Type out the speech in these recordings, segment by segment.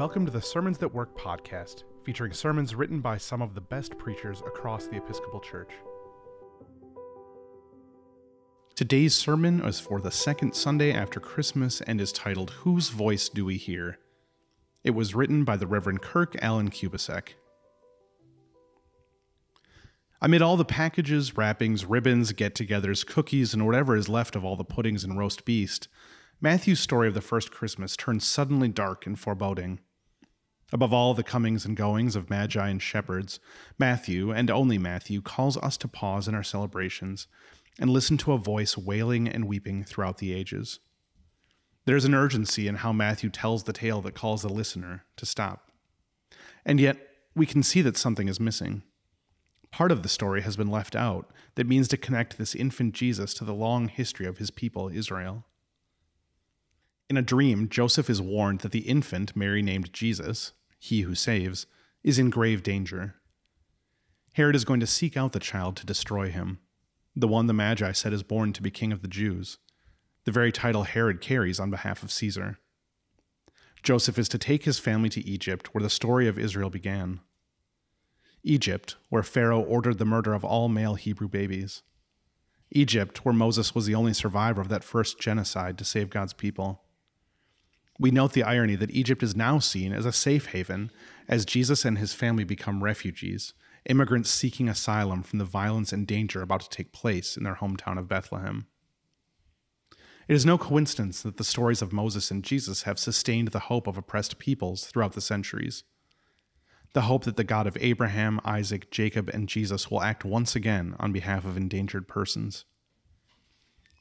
Welcome to the Sermons That Work podcast, featuring sermons written by some of the best preachers across the Episcopal Church. Today's sermon is for the second Sunday after Christmas and is titled Whose Voice Do We Hear? It was written by the Reverend Kirk Allen Kubicek. Amid all the packages, wrappings, ribbons, get togethers, cookies, and whatever is left of all the puddings and roast beast, Matthew's story of the first Christmas turns suddenly dark and foreboding. Above all the comings and goings of magi and shepherds, Matthew, and only Matthew, calls us to pause in our celebrations and listen to a voice wailing and weeping throughout the ages. There's an urgency in how Matthew tells the tale that calls the listener to stop. And yet, we can see that something is missing. Part of the story has been left out that means to connect this infant Jesus to the long history of his people, Israel. In a dream, Joseph is warned that the infant Mary named Jesus, he who saves, is in grave danger. Herod is going to seek out the child to destroy him, the one the Magi said is born to be king of the Jews, the very title Herod carries on behalf of Caesar. Joseph is to take his family to Egypt, where the story of Israel began. Egypt, where Pharaoh ordered the murder of all male Hebrew babies. Egypt, where Moses was the only survivor of that first genocide to save God's people. We note the irony that Egypt is now seen as a safe haven as Jesus and his family become refugees, immigrants seeking asylum from the violence and danger about to take place in their hometown of Bethlehem. It is no coincidence that the stories of Moses and Jesus have sustained the hope of oppressed peoples throughout the centuries. The hope that the God of Abraham, Isaac, Jacob, and Jesus will act once again on behalf of endangered persons.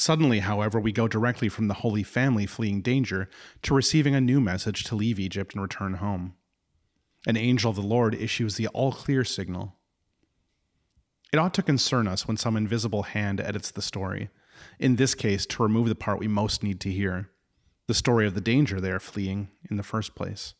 Suddenly, however, we go directly from the Holy Family fleeing danger to receiving a new message to leave Egypt and return home. An angel of the Lord issues the all clear signal. It ought to concern us when some invisible hand edits the story, in this case, to remove the part we most need to hear the story of the danger they are fleeing in the first place.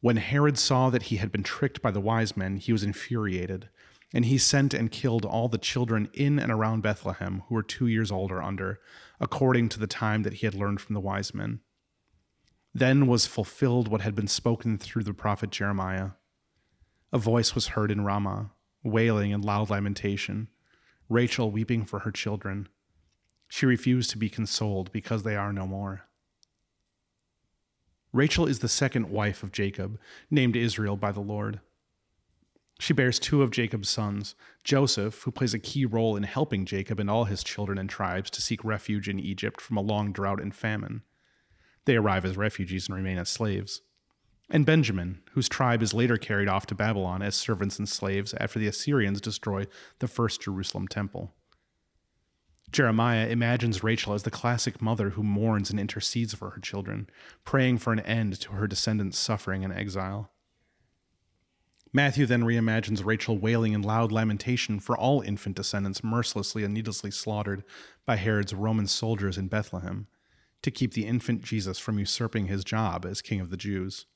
When Herod saw that he had been tricked by the wise men, he was infuriated and he sent and killed all the children in and around Bethlehem who were two years old or under, according to the time that he had learned from the wise men. Then was fulfilled what had been spoken through the prophet Jeremiah. A voice was heard in Ramah, wailing and loud lamentation, Rachel weeping for her children. She refused to be consoled because they are no more. Rachel is the second wife of Jacob, named Israel by the Lord. She bears two of Jacob's sons Joseph, who plays a key role in helping Jacob and all his children and tribes to seek refuge in Egypt from a long drought and famine. They arrive as refugees and remain as slaves. And Benjamin, whose tribe is later carried off to Babylon as servants and slaves after the Assyrians destroy the first Jerusalem temple. Jeremiah imagines Rachel as the classic mother who mourns and intercedes for her children, praying for an end to her descendants' suffering and exile. Matthew then reimagines Rachel wailing in loud lamentation for all infant descendants mercilessly and needlessly slaughtered by Herod's Roman soldiers in Bethlehem to keep the infant Jesus from usurping his job as king of the Jews.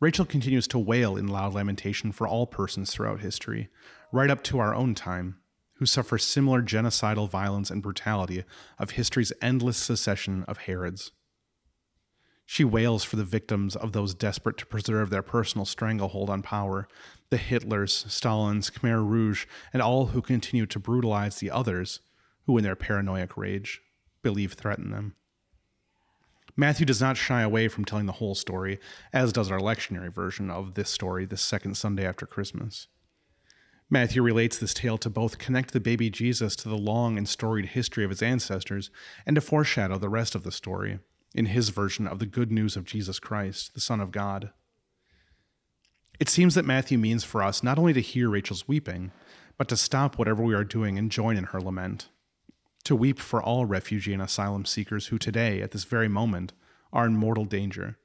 Rachel continues to wail in loud lamentation for all persons throughout history, right up to our own time, who suffer similar genocidal violence and brutality of history's endless succession of Herods. She wails for the victims of those desperate to preserve their personal stranglehold on power the Hitlers, Stalins, Khmer Rouge, and all who continue to brutalize the others who, in their paranoid rage, believe threaten them. Matthew does not shy away from telling the whole story, as does our lectionary version of this story this second Sunday after Christmas. Matthew relates this tale to both connect the baby Jesus to the long and storied history of his ancestors and to foreshadow the rest of the story in his version of the good news of Jesus Christ, the Son of God. It seems that Matthew means for us not only to hear Rachel's weeping, but to stop whatever we are doing and join in her lament. To weep for all refugee and asylum seekers who today, at this very moment, are in mortal danger,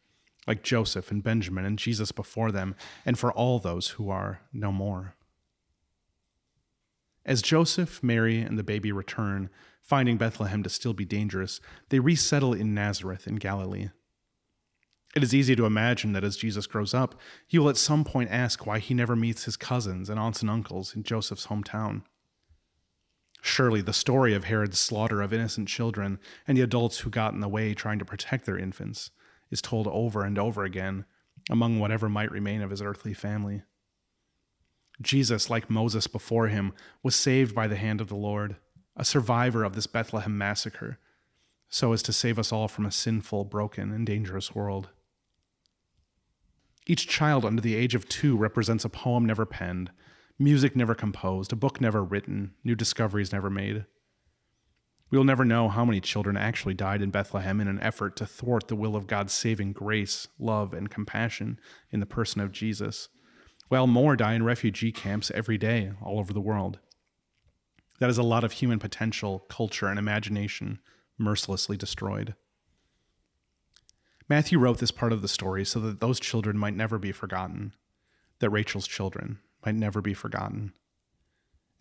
like Joseph and Benjamin and Jesus before them, and for all those who are no more. As Joseph, Mary, and the baby return, finding Bethlehem to still be dangerous, they resettle in Nazareth in Galilee. It is easy to imagine that as Jesus grows up, he will at some point ask why he never meets his cousins and aunts and uncles in Joseph's hometown. Surely the story of Herod's slaughter of innocent children and the adults who got in the way trying to protect their infants is told over and over again among whatever might remain of his earthly family. Jesus, like Moses before him, was saved by the hand of the Lord, a survivor of this Bethlehem massacre, so as to save us all from a sinful, broken, and dangerous world. Each child under the age of two represents a poem never penned, music never composed, a book never written, new discoveries never made. We will never know how many children actually died in Bethlehem in an effort to thwart the will of God's saving grace, love, and compassion in the person of Jesus, while more die in refugee camps every day all over the world. That is a lot of human potential, culture, and imagination mercilessly destroyed. Matthew wrote this part of the story so that those children might never be forgotten, that Rachel's children might never be forgotten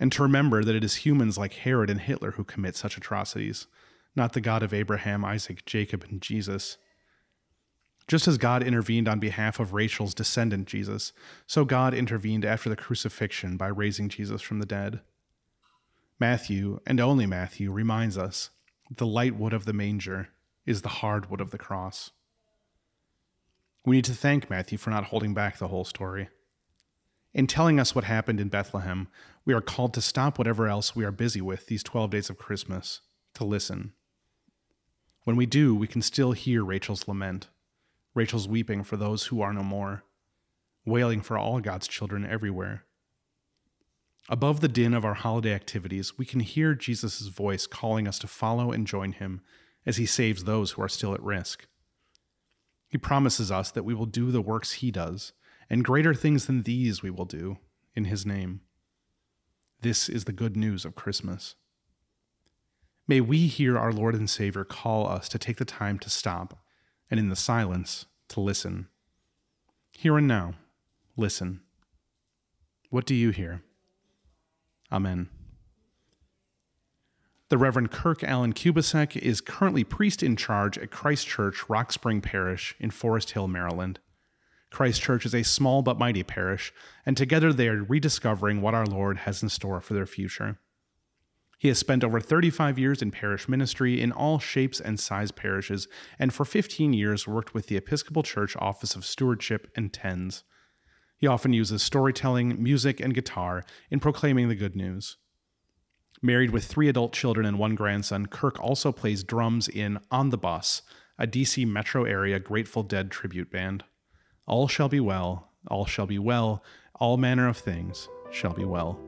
and to remember that it is humans like Herod and Hitler who commit such atrocities, not the God of Abraham, Isaac, Jacob, and Jesus. Just as God intervened on behalf of Rachel's descendant Jesus, so God intervened after the crucifixion by raising Jesus from the dead. Matthew, and only Matthew, reminds us the light wood of the manger is the hard wood of the cross. We need to thank Matthew for not holding back the whole story. In telling us what happened in Bethlehem, we are called to stop whatever else we are busy with these 12 days of Christmas, to listen. When we do, we can still hear Rachel's lament, Rachel's weeping for those who are no more, wailing for all God's children everywhere. Above the din of our holiday activities, we can hear Jesus' voice calling us to follow and join him as he saves those who are still at risk. He promises us that we will do the works he does and greater things than these we will do in his name. This is the good news of Christmas. May we hear our Lord and Savior call us to take the time to stop and in the silence to listen. Here and now, listen. What do you hear? Amen. The Reverend Kirk Allen Kubicek is currently priest in charge at Christ Church, Rock Spring Parish in Forest Hill, Maryland. Christ Church is a small but mighty parish, and together they are rediscovering what our Lord has in store for their future. He has spent over 35 years in parish ministry in all shapes and size parishes, and for 15 years worked with the Episcopal Church Office of Stewardship and TENS. He often uses storytelling, music, and guitar in proclaiming the good news. Married with three adult children and one grandson, Kirk also plays drums in On the Bus, a DC metro area Grateful Dead tribute band. All shall be well, all shall be well, all manner of things shall be well.